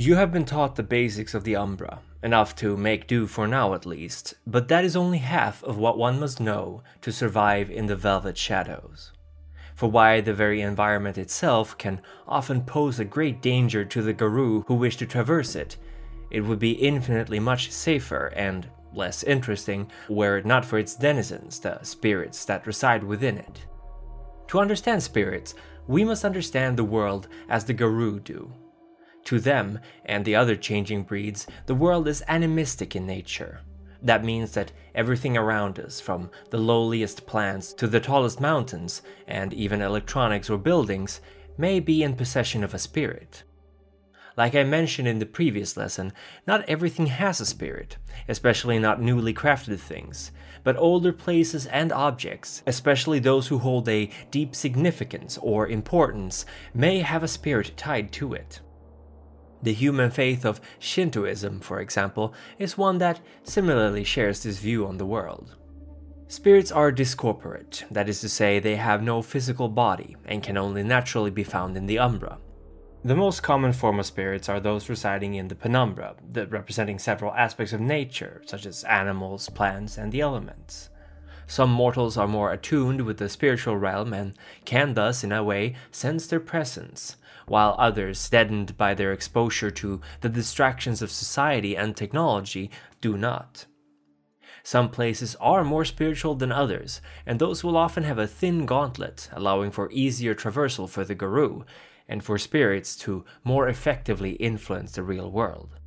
You have been taught the basics of the Umbra, enough to make do for now at least, but that is only half of what one must know to survive in the Velvet Shadows. For why the very environment itself can often pose a great danger to the Garou who wish to traverse it, it would be infinitely much safer and less interesting were it not for its denizens, the spirits that reside within it. To understand spirits, we must understand the world as the Garou do, to them, and the other changing breeds, the world is animistic in nature. That means that everything around us, from the lowliest plants to the tallest mountains, and even electronics or buildings, may be in possession of a spirit. Like I mentioned in the previous lesson, not everything has a spirit, especially not newly crafted things, but older places and objects, especially those who hold a deep significance or importance, may have a spirit tied to it. The human faith of Shintoism, for example, is one that similarly shares this view on the world. Spirits are discorporate, that is to say, they have no physical body and can only naturally be found in the umbra. The most common form of spirits are those residing in the penumbra, representing several aspects of nature, such as animals, plants, and the elements. Some mortals are more attuned with the spiritual realm and can thus, in a way, sense their presence, while others, deadened by their exposure to the distractions of society and technology, do not. Some places are more spiritual than others, and those will often have a thin gauntlet, allowing for easier traversal for the Garou, and for spirits to more effectively influence the real world.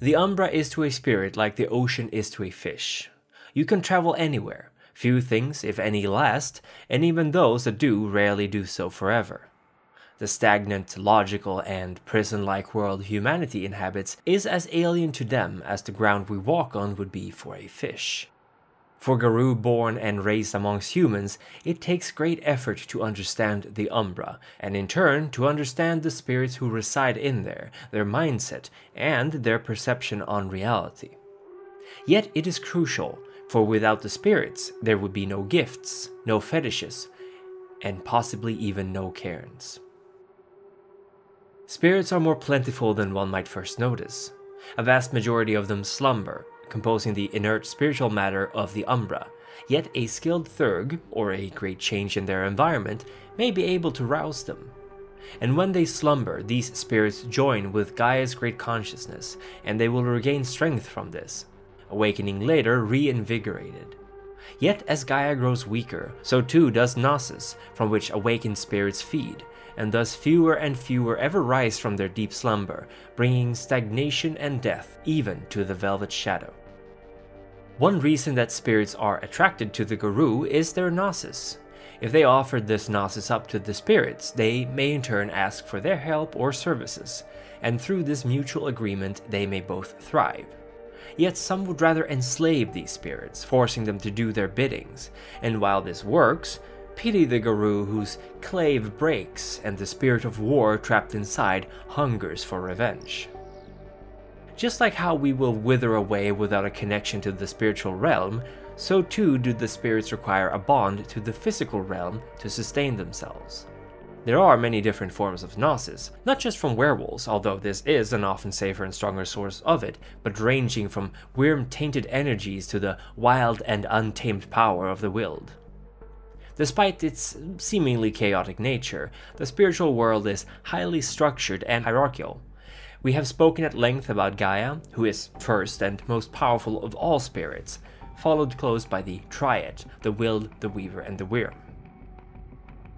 The Umbra is to a spirit like the ocean is to a fish. You can travel anywhere, few things, if any, last, and even those that do rarely do so forever. The stagnant, logical, and prison like world humanity inhabits is as alien to them as the ground we walk on would be for a fish. For Garou born and raised amongst humans, it takes great effort to understand the Umbra, and in turn to understand the spirits who reside in there, their mindset, and their perception on reality. Yet it is crucial, for without the spirits, there would be no gifts, no fetishes, and possibly even no caerns. Spirits are more plentiful than one might first notice. A vast majority of them slumber, composing the inert spiritual matter of the Umbra, yet a skilled Theurge, or a great change in their environment, may be able to rouse them. And when they slumber, these spirits join with Gaia's great consciousness, and they will regain strength from this, awakening later reinvigorated. Yet as Gaia grows weaker, so too does Gnosis, from which awakened spirits feed, and thus fewer and fewer ever rise from their deep slumber, bringing stagnation and death even to the Velvet Shadow. One reason that spirits are attracted to the Garou is their Gnosis. If they offered this Gnosis up to the spirits, they may in turn ask for their help or services, and through this mutual agreement they may both thrive. Yet some would rather enslave these spirits, forcing them to do their biddings, and while this works, Pity the Garou whose klaive breaks and the spirit of war trapped inside hungers for revenge. Just like how we will wither away without a connection to the spiritual realm, so too do the spirits require a bond to the physical realm to sustain themselves. There are many different forms of Gnosis, not just from werewolves, although this is an often safer and stronger source of it, but ranging from Wyrm tainted energies to the wild and untamed power of the Wyld. Despite its seemingly chaotic nature, the spiritual world is highly structured and hierarchical. We have spoken at length about Gaia, who is first and most powerful of all spirits, followed close by the Triad, the Wyld, the Weaver, and the Wyrm.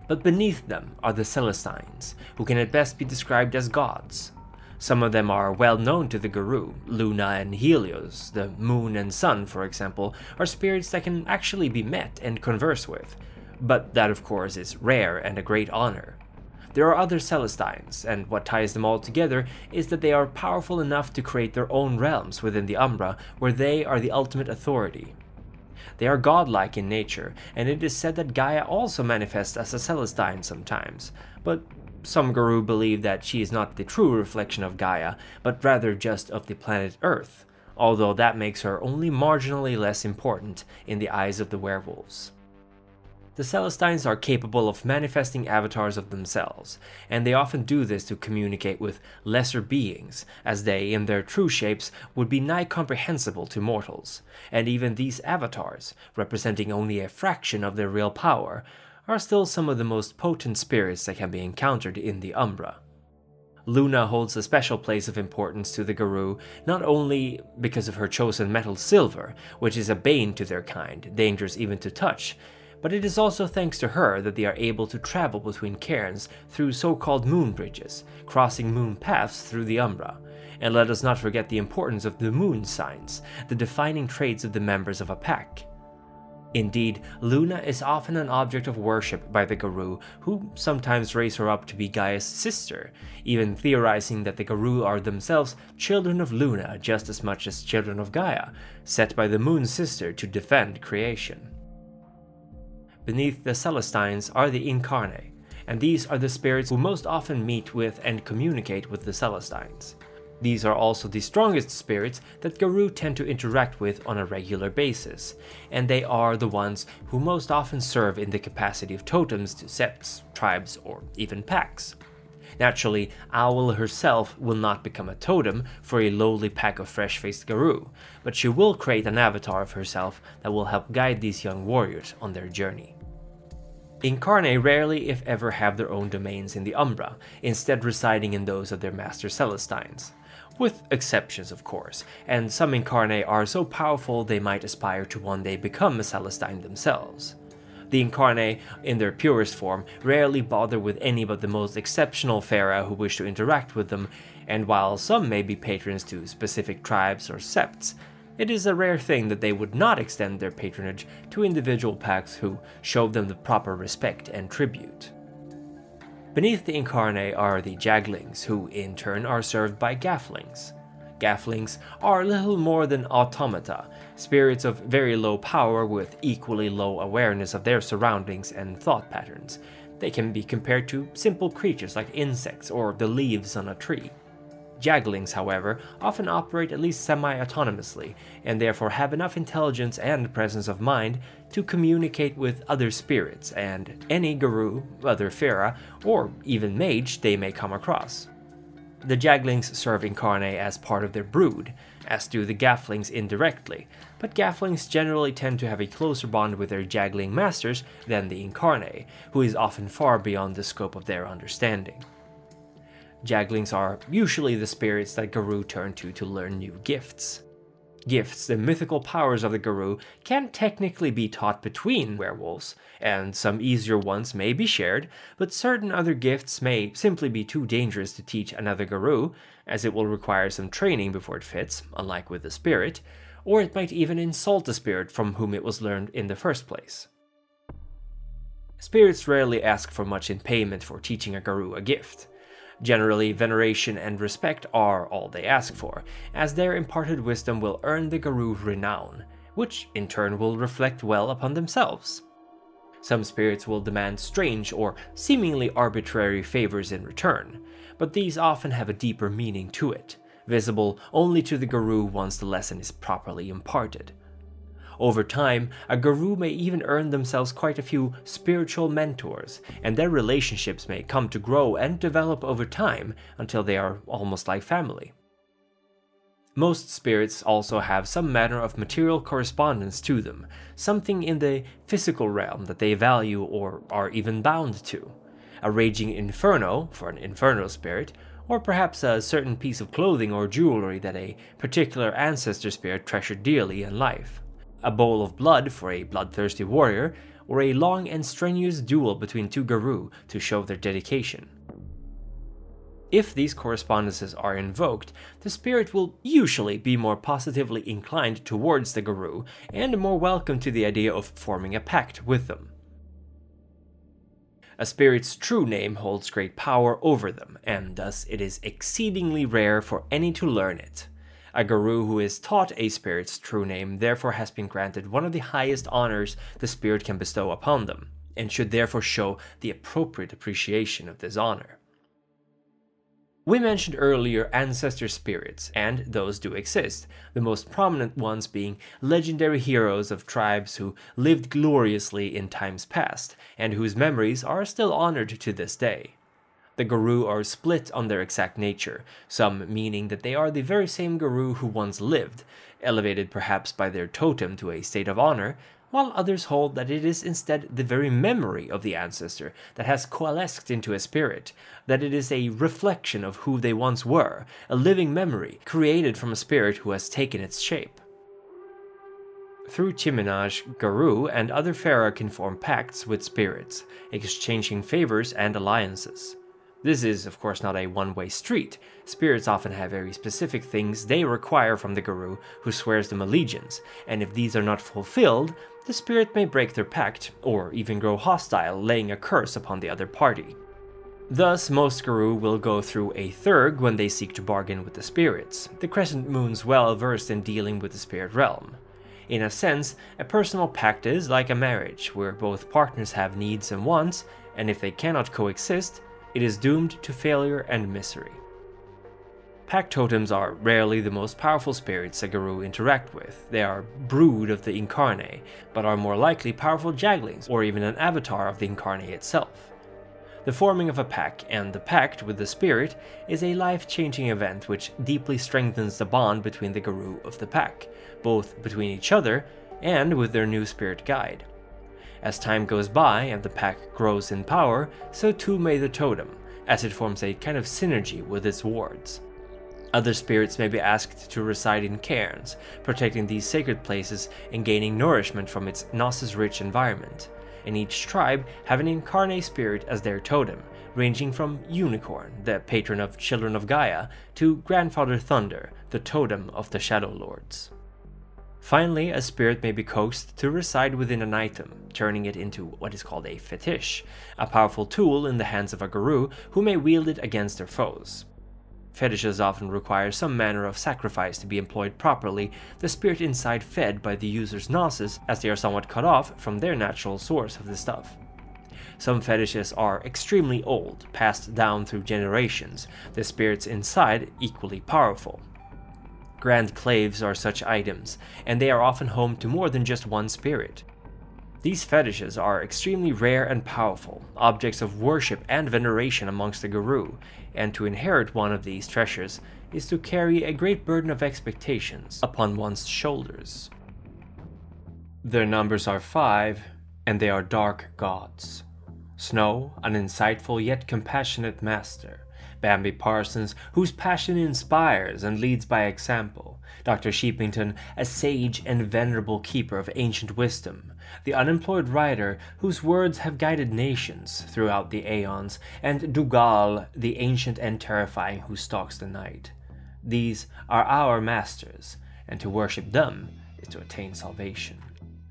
But beneath them are the Celestines, who can at best be described as gods. Some of them are well known to the Garou. Luna and Helios, the moon and sun, for example, are spirits that can actually be met and converse with, but that of course is rare and a great honor. There are other Celestines, and what ties them all together is that they are powerful enough to create their own realms within the Umbra, where they are the ultimate authority. They are godlike in nature, and it is said that Gaia also manifests as a Celestine sometimes, but some Garou believe that she is not the true reflection of Gaia, but rather just of the planet Earth, although that makes her only marginally less important in the eyes of the werewolves. The Celestines are capable of manifesting avatars of themselves, and they often do this to communicate with lesser beings, as they, in their true shapes, would be nigh comprehensible to mortals. And even these avatars, representing only a fraction of their real power, are still some of the most potent spirits that can be encountered in the Umbra. Luna holds a special place of importance to the Garou, not only because of her chosen metal silver, which is a bane to their kind, dangerous even to touch, but it is also thanks to her that they are able to travel between caerns through so-called moon bridges, crossing moon paths through the Umbra. And let us not forget the importance of the moon signs, the defining traits of the members of a pack. Indeed, Luna is often an object of worship by the Garou, who sometimes raise her up to be Gaia's sister, even theorizing that the Garou are themselves children of Luna just as much as children of Gaia, set by the Moon Sister to defend creation. Beneath the Celestines are the Incarnae, and these are the spirits who most often meet with and communicate with the Celestines. These are also the strongest spirits that Garou tend to interact with on a regular basis, and they are the ones who most often serve in the capacity of totems to septs, tribes, or even packs. Naturally, Owl herself will not become a totem for a lowly pack of fresh-faced Garou, but she will create an avatar of herself that will help guide these young warriors on their journey. Incarnae rarely if ever have their own domains in the Umbra, instead residing in those of their master Celestines with exceptions of course, and some incarnae are so powerful they might aspire to one day become a Celestine themselves. The incarnae, in their purest form, rarely bother with any but the most exceptional Fera who wish to interact with them, and while some may be patrons to specific tribes or septs, it is a rare thing that they would not extend their patronage to individual packs who show them the proper respect and tribute. Beneath the Incarnae are the Jagglings, who in turn are served by Gafflings. Gafflings are little more than automata, spirits of very low power with equally low awareness of their surroundings and thought patterns. They can be compared to simple creatures like insects or the leaves on a tree. Jagglings, however, often operate at least semi-autonomously, and therefore have enough intelligence and presence of mind to communicate with other spirits and any Garou, other Fera, or even mage they may come across. The Jagglings serve Incarnae as part of their brood, as do the Gafflings indirectly, but Gafflings generally tend to have a closer bond with their Jaggling masters than the Incarnae, who is often far beyond the scope of their understanding. Jagglings are usually the spirits that Garou turn to to learn new gifts. Gifts, the mythical powers of the Garou, can technically be taught between werewolves, and some easier ones may be shared, but certain other gifts may simply be too dangerous to teach another Garou, as it will require some training before it fits, unlike with the spirit, or it might even insult the spirit from whom it was learned in the first place. Spirits rarely ask for much in payment for teaching a Garou a gift. Generally, veneration and respect are all they ask for, as their imparted wisdom will earn the Garou renown, which in turn will reflect well upon themselves. Some spirits will demand strange or seemingly arbitrary favors in return, but these often have a deeper meaning to it, visible only to the Garou once the lesson is properly imparted. Over time, a Garou may even earn themselves quite a few spiritual mentors, and their relationships may come to grow and develop over time until they are almost like family. Most spirits also have some manner of material correspondence to them, something in the physical realm that they value or are even bound to. A raging inferno, for an inferno spirit, or perhaps a certain piece of clothing or jewelry that a particular ancestor spirit treasured dearly in life a bowl of blood for a bloodthirsty warrior, or a long and strenuous duel between two Garou to show their dedication. If these correspondences are invoked, the spirit will usually be more positively inclined towards the Garou and more welcome to the idea of forming a pact with them. A spirit's true name holds great power over them, and thus it is exceedingly rare for any to learn it. A Garou who is taught a spirit's true name therefore has been granted one of the highest honors the spirit can bestow upon them, and should therefore show the appropriate appreciation of this honor. We mentioned earlier ancestor spirits, and those do exist, the most prominent ones being legendary heroes of tribes who lived gloriously in times past, and whose memories are still honored to this day. The Garou are split on their exact nature, some meaning that they are the very same Garou who once lived, elevated perhaps by their totem to a state of honor, while others hold that it is instead the very memory of the ancestor that has coalesced into a spirit, that it is a reflection of who they once were, a living memory created from a spirit who has taken its shape. Through Chiminage, Garou and other Fera can form pacts with spirits, exchanging favors and alliances. This is, of course, not a one way street. Spirits often have very specific things they require from the Garou who swears them allegiance, and if these are not fulfilled, the spirit may break their pact, or even grow hostile, laying a curse upon the other party. Thus, most Garou will go through a Theurge when they seek to bargain with the spirits, the Crescent Moon's well versed in dealing with the spirit realm. In a sense, a personal pact is like a marriage, where both partners have needs and wants, and if they cannot coexist, it is doomed to failure and misery. Pack totems are rarely the most powerful spirits a Garou interact with. They are brood of the Incarnate, but are more likely powerful Jagglings or even an avatar of the Incarnate itself. The forming of a pack and the pact with the spirit is a life-changing event which deeply strengthens the bond between the Garou of the pack, both between each other and with their new spirit guide. As time goes by and the pack grows in power, so too may the totem, as it forms a kind of synergy with its wards. Other spirits may be asked to reside in caerns, protecting these sacred places and gaining nourishment from its Gnosis-rich environment. And each tribe have an incarnate spirit as their totem, ranging from Unicorn, the patron of children of Gaia, to Grandfather Thunder, the totem of the Shadow Lords. Finally, a spirit may be coaxed to reside within an item, turning it into what is called a fetish, a powerful tool in the hands of a Garou who may wield it against their foes. Fetishes often require some manner of sacrifice to be employed properly, the spirit inside fed by the user's gnosis as they are somewhat cut off from their natural source of the stuff. Some fetishes are extremely old, passed down through generations, the spirits inside equally powerful. Grand klaives are such items, and they are often home to more than just one spirit. These fetishes are extremely rare and powerful, objects of worship and veneration amongst the Garou, and to inherit one of these treasures is to carry a great burden of expectations upon one's shoulders. Their numbers are five, and they are dark gods. Snow, an insightful yet compassionate master. Bambi Parsons, whose passion inspires and leads by example. Dr. Sheepington, a sage and venerable keeper of ancient wisdom the unemployed writer whose words have guided nations throughout the aeons, and Dougal, the ancient and terrifying who stalks the night. These are our masters, and to worship them is to attain salvation.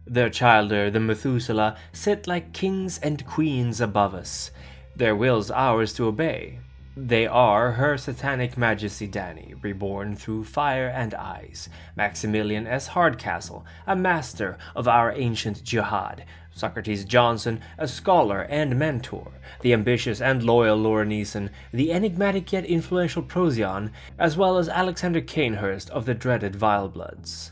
Their childer, the Methuselah, sit like kings and queens above us, their wills ours to obey. They are Her Satanic Majesty Dani, reborn through fire and ice, Maximilian S. Hardcastle, a master of our ancient jihad, Socrates Johnson, a scholar and mentor, the ambitious and loyal Laura Neeson, the enigmatic yet influential Procyon, as well as Alexander Cainhurst of the dreaded Vilebloods.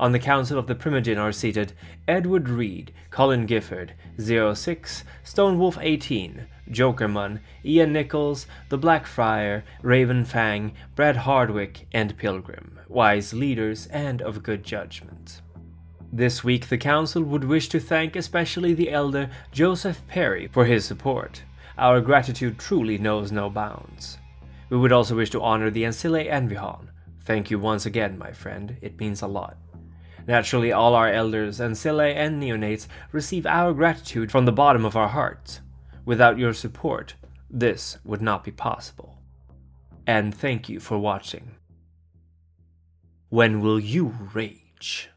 On the Council of the Primogen are seated Edward Reed, Colin Gifford, Zero Six, Stonewolf 18, Jokerman, Ian Nichols, The Black Friar, Raven Fang, Brad Hardwick, and Pilgrim, wise leaders and of good judgment. This week, the Council would wish to thank especially the elder Joseph Perry for his support. Our gratitude truly knows no bounds. We would also wish to honor the Ancile Envihan. Thank you once again, my friend, it means a lot. Naturally, all our elders, Ancile, and neonates receive our gratitude from the bottom of our hearts. Without your support, this would not be possible. And thank you for watching. When will you rage?